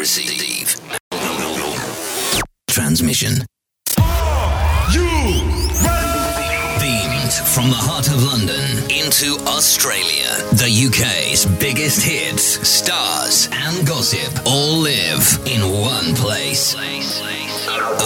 receive. Transmission. Beamed from the heart of London into Australia. The UK's biggest hits, stars, and gossip all live in one place.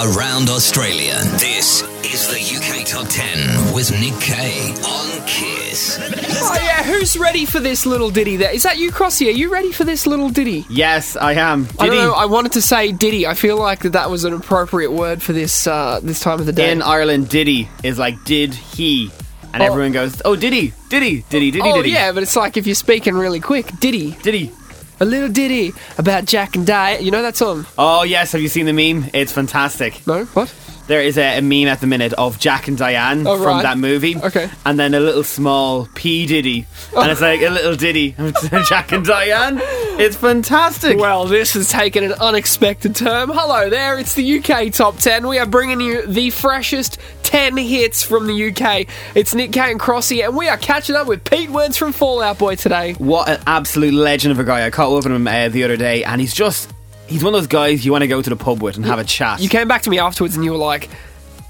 Around Australia, this is the UK Top 10 with Nick Kay on Kiss. Oh yeah, who's ready for this little ditty? There is that you, Crossy? Are you ready for this little ditty? Yes, I am. I don't know. I wanted to say ditty. I feel like that, that was an appropriate word for this uh, this time of the day. in Ireland, ditty is like, did he? And Oh. everyone goes, oh, Diddy, Diddy, Diddy, Diddy, oh Diddy. yeah, but it's like if you're speaking really quick, ditty, Diddy. a little ditty about Jack and Diane. You know that song? Oh, yes, have you seen the meme? It's fantastic. No, what? There is a, a meme at the minute of Jack and Diane Oh, from right. that movie. Okay. And then a little small P Diddy. And it's like a little Diddy. Jack and Diane. It's fantastic. Well, this has taken an unexpected turn. Hello there, it's the UK Top 10. We are bringing you the freshest 10 hits from the UK. It's Nick K and Crossy, and we are catching up with Pete Wentz from Fall Out Boy today. What an absolute legend of a guy. I caught up with him uh, the other day, and he's just. He's one of those guys you want to go to the pub with and have a chat. You came back to me afterwards and you were like,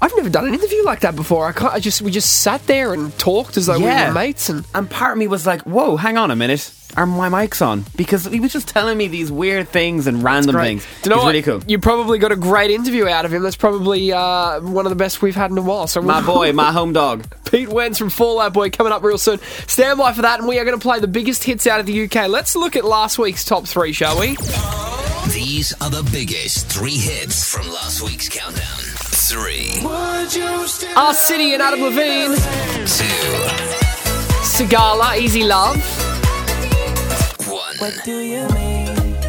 I've never done an interview like that before. I, can't, I just we just sat there and talked as though we Yeah. were mates and And part of me was like, whoa, hang on a minute. Are my mics on? Because he was just telling me these weird things and random Great. things. Do you know what? really cool. You probably got a great interview out of him. That's probably uh, one of the best we've had in a while. So My boy, my home dog. Pete Wentz from Fall Out Boy coming up real soon. Stand by for that, and we are going to play the biggest hits out of the UK. Let's look at last week's top three, shall we? These are the biggest three hits from last week's countdown. Three, R City and Adam Levine, two, Sigala, Easy Love, one.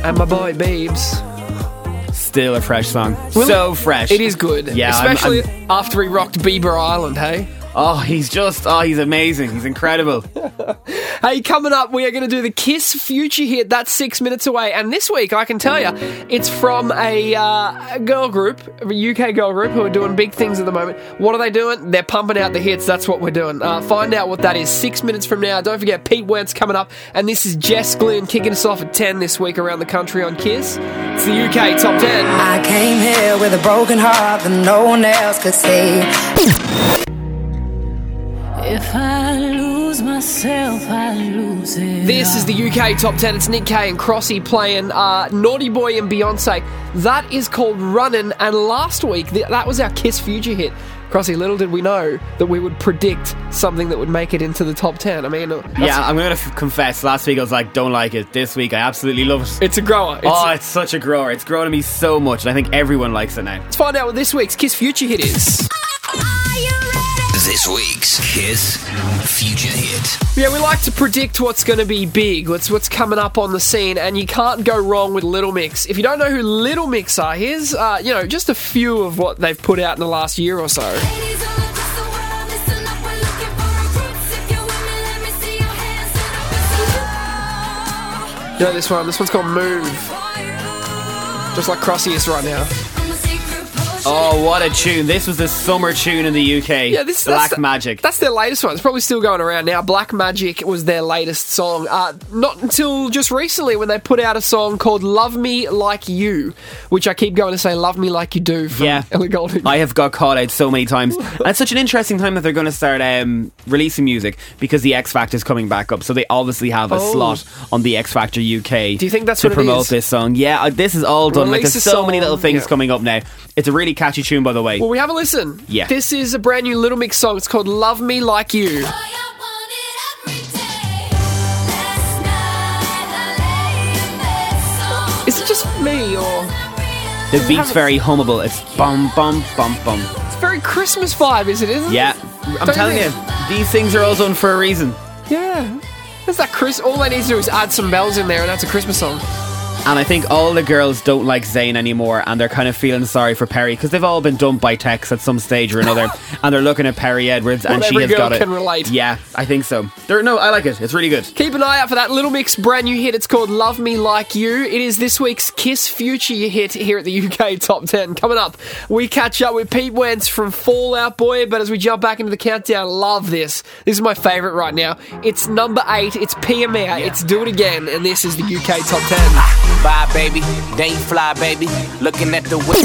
and my boy Beebs. Still a fresh song. Will so fresh. It is good, Yeah, I'm- especially I'm- after he rocked Bieber Island. Hey, Oh, he's just, oh, he's amazing. He's incredible. hey, coming up, we are going to do the Kiss Future Hit. That's six minutes away, and this week I can tell you, it's from a, uh, girl group, a UK girl group who are doing big things at the moment. What are they doing? They're pumping out the hits. That's what we're doing. Uh, find out what that is six minutes from now. Don't forget Pete Wentz coming up, and this is Jess Glynne kicking us off at ten this week around the country on Kiss. It's the UK Top Ten. I came here with a broken heart that no one else could see. If I lose myself, I lose it. This is the UK Top 10. It's Nick Kay and Crossy playing uh, Naughty Boy and Beyonce. That is called Runnin'. And last week, th- that was our Kiss Future hit. Crossy, little did we know that we would predict something that would make it into the top 10. I mean, uh, Yeah, I'm going to f- confess. Last week I was like, don't like it. This week I absolutely love it. it's a grower. It's, oh, it's such a grower. It's grown on me so much, and I think everyone likes it now. Let's find out what this week's Kiss Future hit is. This week's Kiss Future Hit. Yeah, we like to predict what's going to be big, what's what's coming up on the scene, and you can't go wrong with Little Mix. If you don't know who Little Mix are, here's uh, you know just a few of what they've put out in the last year or so. You know this one? This one's called Move. Just like Crossy is right now. Oh, what a tune. This was the summer tune in the UK. Yeah, this Black that's the- Magic. That's their latest one. It's probably still going around now. Black Magic was their latest song. Uh, not until just recently when they put out a song called "Love Me Like You," which I keep going to say "Love Me Like You Do" from Yeah. Ellie Goulding. I have got caught out so many times. And it's such an interesting time that they're going to start um, releasing music because the X Factor is coming back up. So they obviously have a Oh. slot on the X Factor UK. Do you think that's to promote is? this song? Yeah, uh, this is all done. like there's so many little things yeah. coming up now. It's a really catchy tune, by the way. well, we have a listen. Yeah. This is a brand new Little Mix song. It's called "Love Me Like You." Is it just me or the beat's very hummable. It's bum bum bum bum. it's very Christmas vibe? Is it? Isn't it? Yeah, it? I'm Don't telling you, these things are all done for a reason. Yeah. There's that Chris. All they need to do is add some bells in there, and that's a Christmas song. And I think all the girls don't like Zayn anymore, and they're kind of feeling sorry for Perrie because they've all been dumped by Tex at some stage or another, and they're looking at Perrie Edwards, and Well, she has got it. can relate. Yeah, I think so. There, no, I like it. It's really good. Keep an eye out for that Little Mix brand new hit. It's called Love Me Like You. It is this week's Kiss Future hit here at the UK Top 10. Coming up, we catch up with Pete Wentz from Fall Out Boy, but as we jump back into the countdown, love this. This is my favourite right now. It's number eight, it's PMA, it's Do It Again, and this is the UK Top 10. Bye, baby. Then you fly, baby. Looking at the whip.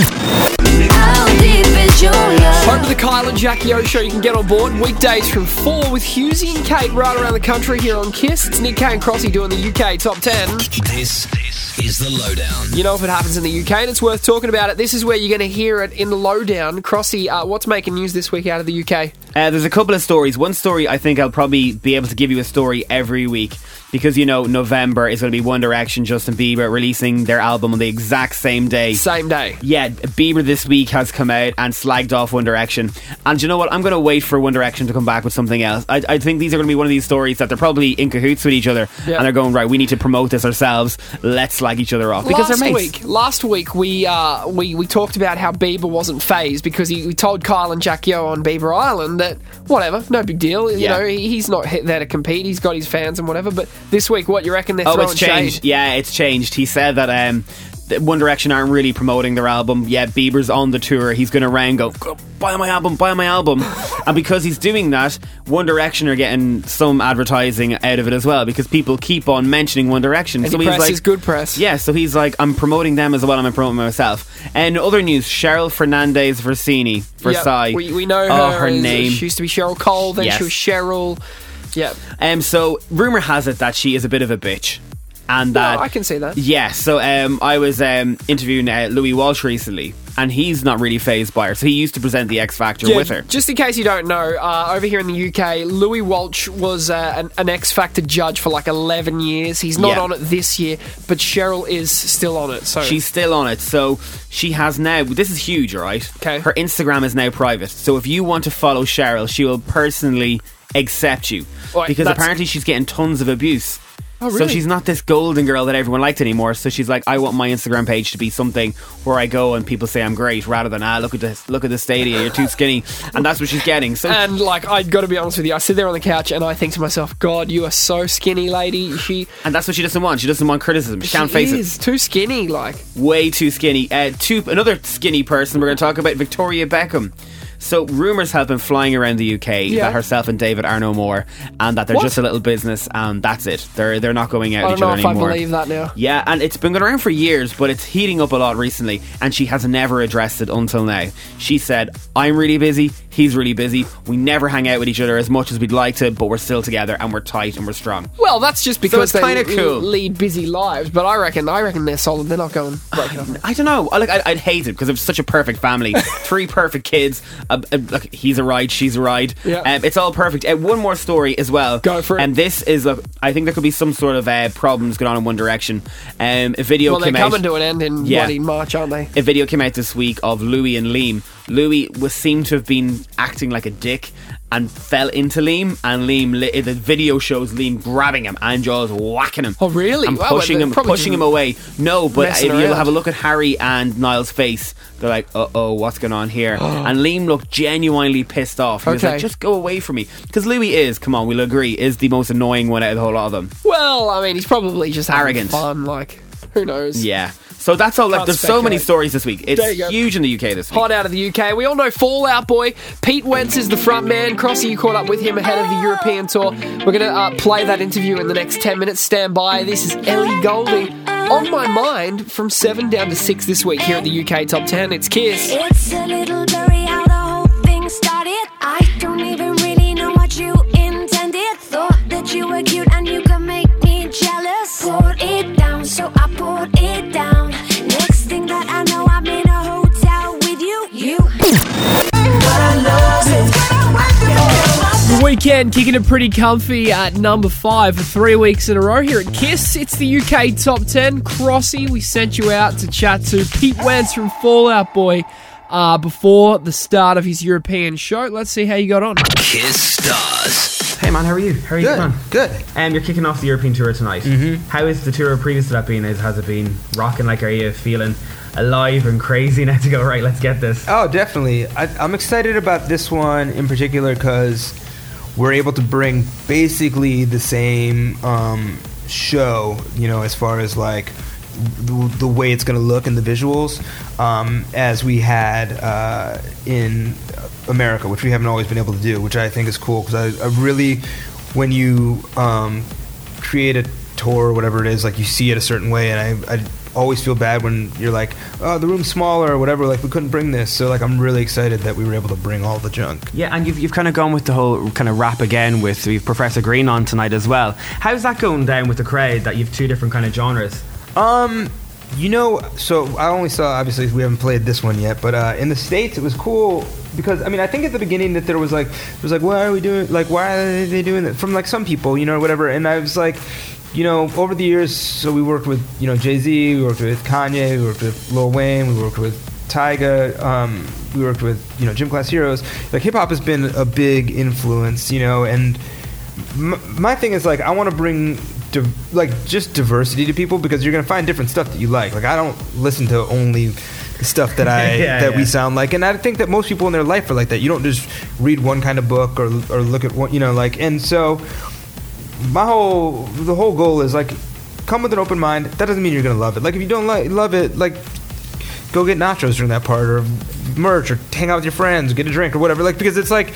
How deep is your love? Home to the Kyle and Jackie O show. You can get on board weekdays from 4 with Hughesy and Kate right around the country here on Kiss. It's Nick K and Crossy doing the UK Top 10. This this is the lowdown. You know if it happens in the UK and it's worth talking about it. This is where you're going to hear it in the lowdown. Crossy, uh, what's making news this week out of the UK? Uh, there's a couple of stories. One story, I think I'll probably be able to give you a story every week because you know November is going to be One Direction, Justin Bieber releasing their album on the exact same day. Same day. Yeah, Bieber this week has come out and slagged off One Direction. And you know what? I'm going to wait for One Direction to come back with something else. I, I think these are going to be one of these stories that they're probably in cahoots with each other Yeah. and they're going, right, we need to promote this ourselves. Let's slag each other off. Because last they're mates. week, last week we uh, we we talked about how Bieber wasn't phased because he, we told Kyle and Jackie O on Bieber Island that whatever, no big deal. You Yeah. know, he, he's not there to compete. He's got his fans and whatever. But this week, what you reckon they're Oh, it's changed. shade? Yeah, it's changed. He said that um, One Direction aren't really promoting their album. Yeah, Bieber's on the tour. He's going to round go, go, buy my album, buy my album. and because he's doing that, One Direction are getting some advertising out of it as well because people keep on mentioning One Direction. Any so he's like, is good press. Yeah, so he's like, I'm promoting them as well. I'm promoting myself. And other news: Cheryl Fernandez Versini, Yep. Versailles. We, we know her. Oh, her name. She used to be Cheryl Cole. Then Yes. she was Cheryl. Yeah. Um, so rumor has it that she is a bit of a bitch, and that I can say that. Yeah. So um, I was um, interviewing uh, Louis Walsh recently, and he's not really phased by her. So he used to present the X Factor Yeah, with her. Just in case you don't know, uh, over here in the UK, Louis Walsh was uh, an, an X Factor judge for like 11 years. He's not Yeah. on it this year, but Cheryl is still on it. So She's still on it. So she has now. This is huge, all right? 'Kay. Her Instagram is now private. So if you want to follow Cheryl, she will personally accept you Right, because that's- apparently she's getting tons of abuse. Oh, really? So she's not this golden girl that everyone liked anymore. So she's like, I want my Instagram page to be something where I go and people say I'm great, rather than ah, look at this, look at the stadia, you're too skinny, and that's what she's getting. So And like, I've got to be honest with you, I sit there on the couch and I think to myself, God, you are so skinny, lady. She, and that's what she doesn't want. She doesn't want criticism. She, can't she face is too skinny. Like. Way too skinny. Uh, two, another skinny person. We're going to talk about Victoria Beckham. So rumors have been flying around the UK Yeah. that herself and David are no more, and that they're What? just a little business, and that's it. They're they're not going out I each other if I believe that now. Yeah, and it's been going around for years, but it's heating up a lot recently, and she has never addressed it until now. She said, I'm really busy, he's really busy, we never hang out with each other as much as we'd like to, but we're still together and we're tight and we're strong. Well, that's just because it's they kinda cool. lead busy lives. But I reckon, I reckon they're solid. They're not going breaking up. I don't know. I Like I, I'd hate it because it was such a perfect family, three perfect kids. Uh, uh, look, he's a ride, she's a ride. Yeah. um, it's all perfect. Uh, one more story as well. Go for it. And this is, look, I think there could be some sort of uh, problems going on in One Direction. Um, a video Well, they're came out. coming to an end in Yeah. what in March, aren't they? a video came out this week of Louis and Liam. Louis was seemed to have been acting like a dick and fell into Liam, and Liam. li- The video shows Liam grabbing him and Jaws whacking him. Oh, really? And Well, pushing they him, pushing him away. No, but if around. have a look at Harry and Niall's face, they're like, "Uh oh, what's going on here?" and Liam looked genuinely pissed off. He was like, "Just go away from me," because Louis is, come on, we'll agree, is the most annoying one out of the whole lot of them. Well, I mean, he's probably just Arrogant. fun. Like, who knows? Yeah. So that's all. Like, there's so many stories this week. It's There you go. huge in the UK this week. Hot out of the UK. We all know Fall Out Boy. Pete Wentz is the front man. Crossy, you caught up with him ahead of the European tour. We're going to uh, play that interview in the next 10 minutes. Stand by. This is Ellie Goulding. On my mind from 7 down to 6 this week here at the UK Top 10. It's Kiss. It's a little blurry weekend kicking it pretty comfy at number 5 for three weeks in a row here at Kiss. It's the UK Top 10. Crossy, we sent you out to chat to Pete Wentz from Fall Out Boy. Uh, before the start of his European show, let's see how you got on. Kiss Stars. Hey man, how are you? How are you Good, doing? good. Um, you're kicking off the European tour tonight. Mm-hmm. How is the tour previous to that been? Is has it been rocking? Like, are you feeling alive and crazy now to go right? Let's get this. Oh, definitely. I, I'm excited about this one in particular because we're able to bring basically the same um, show, you know, as far as like the, the way it's going to look and the visuals, um, as we had uh, in America, which we haven't always been able to do, which I think is cool because I, I really, when you um, create a tour or whatever it is, like you see it a certain way, and I, I always feel bad when you're like, oh, the room's smaller or whatever. Like we couldn't bring this, so like I'm really excited that we were able to bring all the junk. Yeah, and you've, you've kind of gone with the whole kind of rap again with we've Professor Green on tonight as well. How's that going down with the crowd that you've two different kind of genres? Um, you know, so I only saw obviously we haven't played this one yet, but uh, in the states it was cool because I mean I think at the beginning that there was like it was like why are we doing like why are they doing it from like some people you know or whatever, and I was like. You know, over the years, so we worked with you know Jay Z, we worked with Kanye, we worked with Lil Wayne, we worked with Tyga, um, we worked with you know Gym Class Heroes. Like hip hop has been a big influence, you know, and m- my thing is like I want to bring div- like just diversity to people because you're gonna find different stuff that you like. Like I don't listen to only stuff that I Yeah, that we sound like, and I think that most people in their life are like that. You don't just read one kind of book or or look at one, you know, like and so my whole the whole goal is like come with an open mind. That doesn't mean you're gonna love it. Like if you don't love it, like go get nachos during that part or merch or hang out with your friends, get a drink or whatever. Like because it's like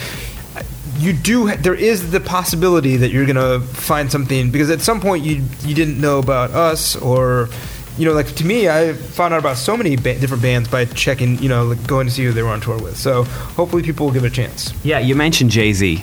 you do there is the possibility that you're gonna find something because at some point you you didn't know about us or you know like to me I found out about so many ba- different bands by checking you know like going to see who they were on tour with. So hopefully people will give it a chance. Yeah, you mentioned Jay Z.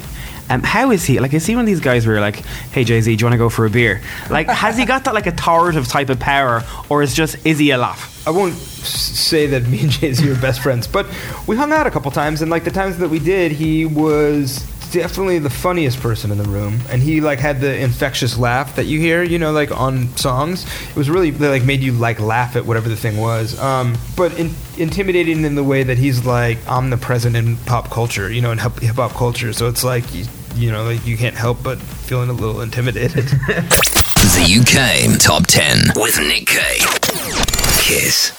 Um, how is he? Like, is he one of these guys where you're like, "Hey Jay Z, do you want to go for a beer?" Like, has he got that like authoritative type of power, or is just is he a laugh? I won't say that me and Jay Z are best friends, but we hung out a couple times, and like the times that we did, he was definitely the funniest person in the room, and he like had the infectious laugh that you hear, you know, like on songs. It was really they, like made you like laugh at whatever the thing was, um, but in, intimidating in the way that he's like omnipresent in pop culture, you know, in hip hop culture. So it's like you, you know, like you can't help but feeling a little intimidated. The UK Top 10 with Nick K. Kiss.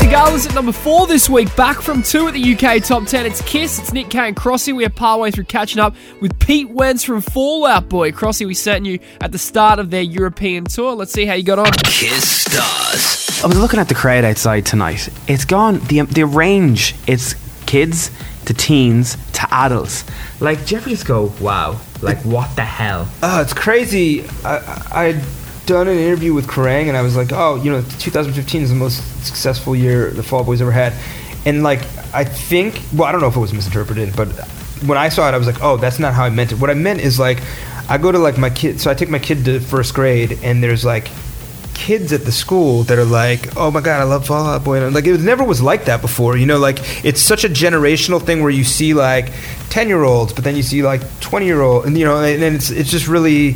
Sigala was at number four this week, back from two at the UK Top 10. It's Kiss, it's Nick K and Crossy. We are partway through catching up with Pete Wentz from Fall Out Boy. Crossy, we sent you at the start of their European tour. Let's see how you got on. Kiss Stars. I was looking at the crowd outside tonight. It's gone the the range. It's kids to teens to adults. Like, do you ever just go, "Wow"? Like, what the hell? Oh, it's crazy. I, I done an interview with Kerrang, and I was like, oh, you know, 2015 is the most successful year the Fall Boys ever had, and like, I think, well, I don't know if it was misinterpreted, but when I saw it, I was like, oh, that's not how I meant it. What I meant is like, I go to like my kid, so I take my kid to first grade, and there's like kids at the school that are like, "Oh my god, I love Fall Out Boy." Like it never was like that before. You know, like it's such a generational thing where you see like ten year olds, but then you see like twenty year old, and you know, and then it's it's just really,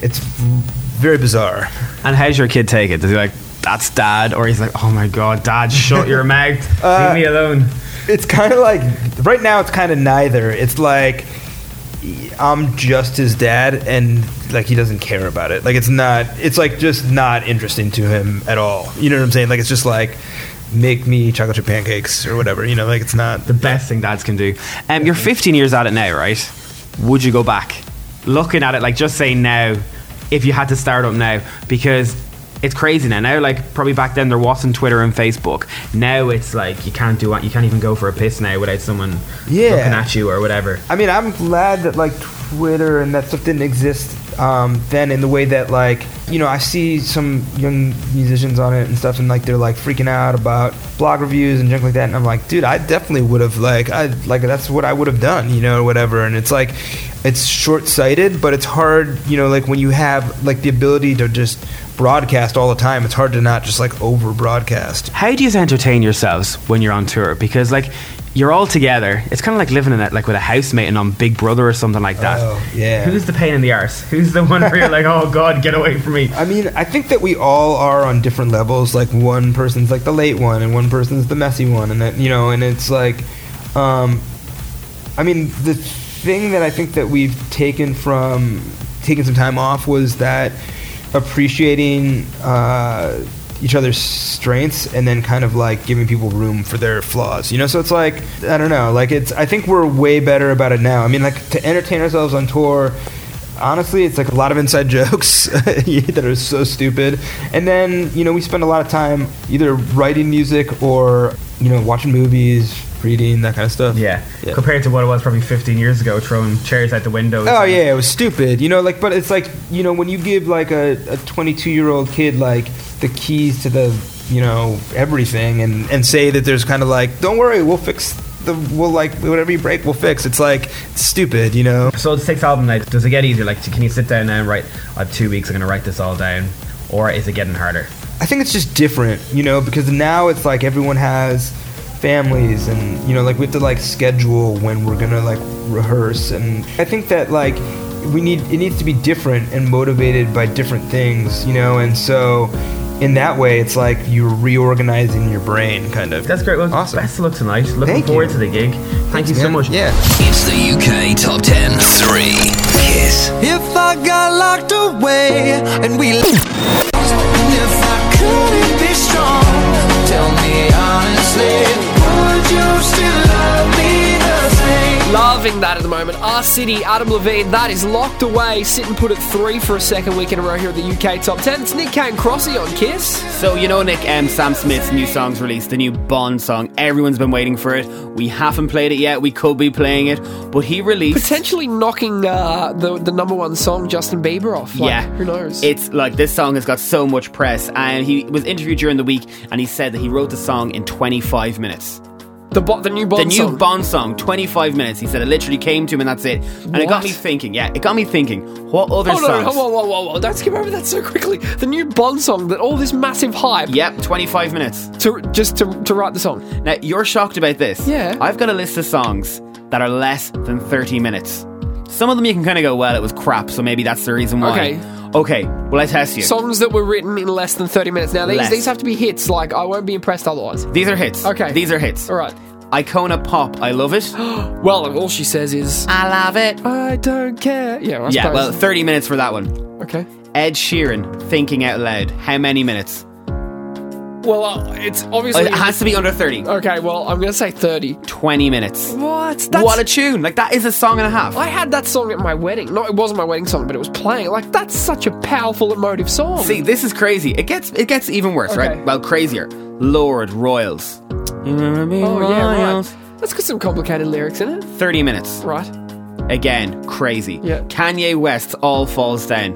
it's very bizarre. And how's your kid take it? Does he like, "That's dad," or he's like, "Oh my god, dad, shut your mouth, Uh, leave me alone." It's kind of like right now. It's kind of neither. It's like I'm just his dad, and like he doesn't care about it. Like it's not. It's like just not interesting to him at all. You know what I'm saying? Like it's just like make me chocolate chip pancakes or whatever. You know, like it's not. The best thing dads can do. Um, you're 15 years at it now, right? Would you go back? Looking at it, like just say now, if you had to start up now, because it's crazy now. Now, like probably back then there wasn't Twitter and Facebook. Now it's like you can't do you can't even go for a piss now without someone Yeah. looking at you or whatever. I mean, I'm glad that like Twitter and that stuff didn't exist um, then in the way that like you know I see some young musicians on it and stuff and like they're like freaking out about blog reviews and junk like that and I'm like, dude, I definitely would have like I like that's what I would have done, you know, or whatever. And it's like it's short sighted, but it's hard, you know, like when you have like the ability to just broadcast all the time, it's hard to not just like over broadcast. How do you entertain yourselves when you're on tour? Because like you're all together. It's kind of like living in it, like with a housemate and on Big Brother or something like that. Oh, yeah. Who's the pain in the arse? Who's the one where you're like, oh god, get away from me? I mean, I think that we all are on different levels. Like one person's like the late one, and one person's the messy one, and that you know, and it's like, um, I mean, the thing that I think that we've taken from taking some time off was that appreciating uh, each other's strengths and then kind of like giving people room for their flaws. You know, so it's like I don't know, like it's. I think we're way better about it now. I mean, like to entertain ourselves on tour honestly, it's like a lot of inside jokes that are so stupid. And then, you know, we spend a lot of time either writing music or, you know, watching movies, reading that kind of stuff. Yeah. Yeah. Compared to what it was probably 15 years ago, throwing chairs out the windows. Oh yeah, it was stupid. You know, like, but it's like, you know, when you give like a, a 22 year old kid like the keys to the, you know, everything, and and say that there's kind of like, don't worry, we'll fix the, we'll like whatever you break, we'll fix. It's like it's stupid, you know. So the sixth album now, does it get easier? Like, can you sit down now and write, I have two weeks, I'm to write this all down? Or is it getting harder? I think it's just different, you know, because now it's like everyone has families and you know like we have to like schedule when we're gonna like rehearse and I think that like we need it needs to be different and motivated by different things, you know, and so in that way it's like you're reorganizing your brain kind of. That's great. Well, Awesome. best of luck tonight. Looking Thank forward you. to the gig. Thank you so man. much. Yeah. It's the UK Top 10. 3. Kiss. If I got locked away and we if I couldn't be strong, tell me honestly, Loving that at the moment. R City, Adam Levine, that is locked away. Sit and put at three for a second week in a row here at the UK Top 10. It's Nick Kane Crossy on Kiss. So, you know, Nick, um, Sam Smith's new song's released, the new Bond song. Everyone's been waiting for it. We haven't played it yet. We could be playing it. But he released. Potentially knocking uh, the, the number one song, Justin Bieber, off. Like, yeah, Who knows? It's like this song has got so much press, and he was interviewed during the week, and he said that he wrote the song in 25 minutes. The, bo- the new Bond song. the new song. Bond song, 25 minutes. He said it literally came to him, and that's it. And it got What? me thinking. Yeah, it got me thinking. What other songs? Hold on, songs? whoa, whoa, whoa, whoa. Don't skip over that so quickly. The new Bond song that all this massive hype Yep, 25 minutes. to just to, to write the song. Now you're shocked about this. Yeah. I've got a list of songs that are less than 30 minutes. Some of them you can kind of go, well, it was crap, so maybe that's the reason why. Okay. Okay. Well, I test you. Songs that were written in less than 30 minutes. Now, these, Less. these have to be hits. Like, I won't be impressed otherwise. These are hits. Okay. These are hits. All right. Icona Pop, I love it. Well, all she says is, I love it. I don't care. Yeah, I Yeah, suppose. well, 30 minutes for that one. okay. Ed Sheeran, Thinking Out Loud. How many minutes? Well, uh, it's obviously. It has to be under 30. okay, well, I'm going to say 30. 20 minutes. What? That's, what a tune. Like, that is a song and a half. I had that song at my wedding. No, it wasn't my wedding song, but it was playing. Like, that's such a powerful, emotive song. See, this is crazy. It gets it gets even worse, Okay. right? Well, crazier. Lorde Royals. You remember me, Oh, yeah, Royals? right. That's got some complicated lyrics in it. 30 minutes. Right. Again, crazy. Yeah. Kanye West all falls down.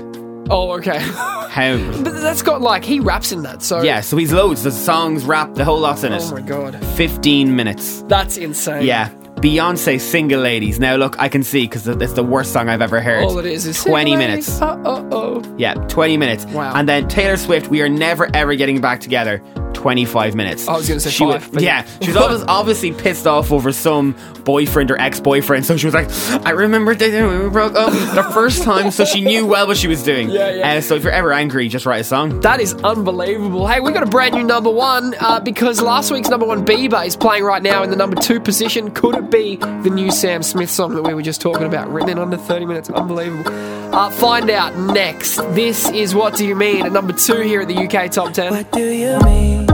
Oh, okay. How? but that's got, like, he raps in that, so. yeah, so he's loads. The songs, rap, the whole lot's in it. Oh, my. God. 15 minutes. That's insane. Yeah. Beyonce, Single Ladies. Now, look, I can see because it's the worst song I've ever heard. All it is is 20 minutes. Uh oh oh. Yeah, 20 minutes. Wow. And then Taylor Swift, we are never ever getting back together. 25 minutes. I was gonna say she five, was- yeah, she was obviously, obviously pissed off over some boyfriend or ex boyfriend. So she was like, I remember dating when we broke up the first time. So she knew well what she was doing. Yeah, yeah. Uh, so if you're ever angry, just write a song. That is unbelievable. Hey, we got a brand new number one uh, because last week's number one Bieber is playing right now in the number two position. Could it be the new Sam Smith song that we were just talking about, written in under 30 minutes? Unbelievable. Uh, find out next. This is What Do You Mean at number two here at the UK Top 10. What do you mean?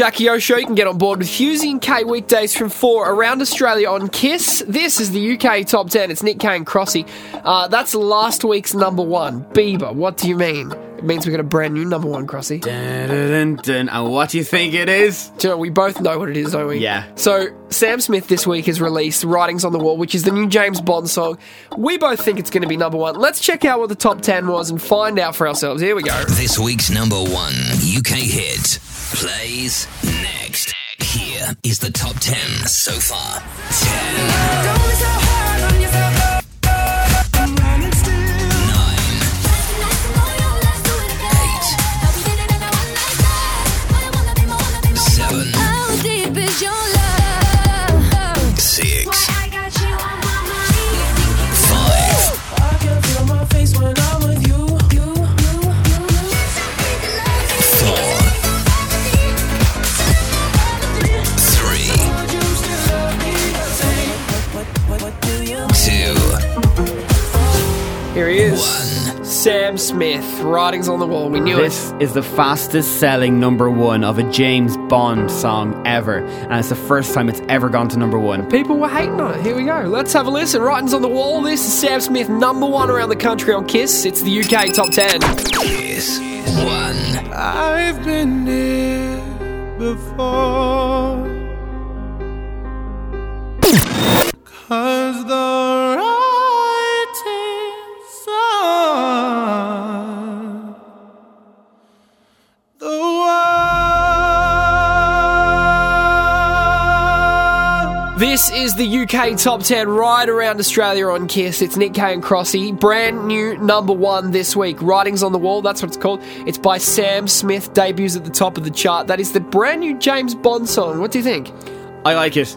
Jackie O show. You can get on board with Hughesy and K weekdays from 4 around Australia on KISS. This is the UK Top 10. It's Nick Kane Crossy. Uh, that's last week's number one. Bieber, what do you mean? It means we got a brand new number one, Crossy. Dun, dun, dun. And what do you think it is? Do you know, we both know what it is, don't we? Yeah. So, Sam Smith this week has released Writings on the Wall, which is the new James Bond song. We both think it's going to be number one. Let's check out what the top 10 was and find out for ourselves. Here we go. This week's number one UK hit plays next. Here is the top 10 so far. 10, Smith. Writings on the wall. We knew This is the fastest selling number one of a James Bond song ever, and it's the first time it's ever gone to number one. People were hating on it. Here we go. Let's have a listen. Writings on the wall. This is Sam Smith, number one around the country on Kiss. It's the UK top 10. Kiss 1. I've been here before. Cause the This is the UK top 10 right around Australia on Kiss. It's Nick Kay and Crossy. Brand new number one this week. Writings on the Wall, that's what it's called. It's by Sam Smith, debuts at the top of the chart. That is the brand new James Bond song. What do you think? I like it.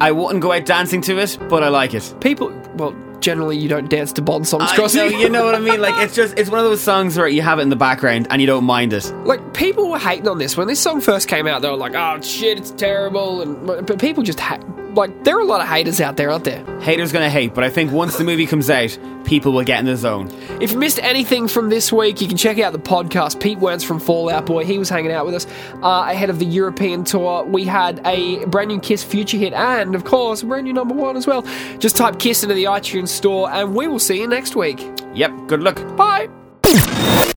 I wouldn't go out dancing to it, but I like it. People, well, generally you don't dance to Bond songs, Crossy. know, you know what I mean? Like it's just it's one of those songs where you have it in the background and you don't mind it. like people were hating on this when this song first came out. They were like, "Oh shit, it's terrible," and but people just ha- like there are a lot of haters out there, aren't there? Haters gonna hate, but I think once the movie comes out, people will get in the zone. If you missed anything from this week, you can check out the podcast. Pete Wentz from Fall Out Boy, he was hanging out with us uh, ahead of the European tour. We had a brand new Kiss future hit, and of course, a brand new number one as well. Just type Kiss into the iTunes store, and we will see you next week. Yep, good luck. Bye.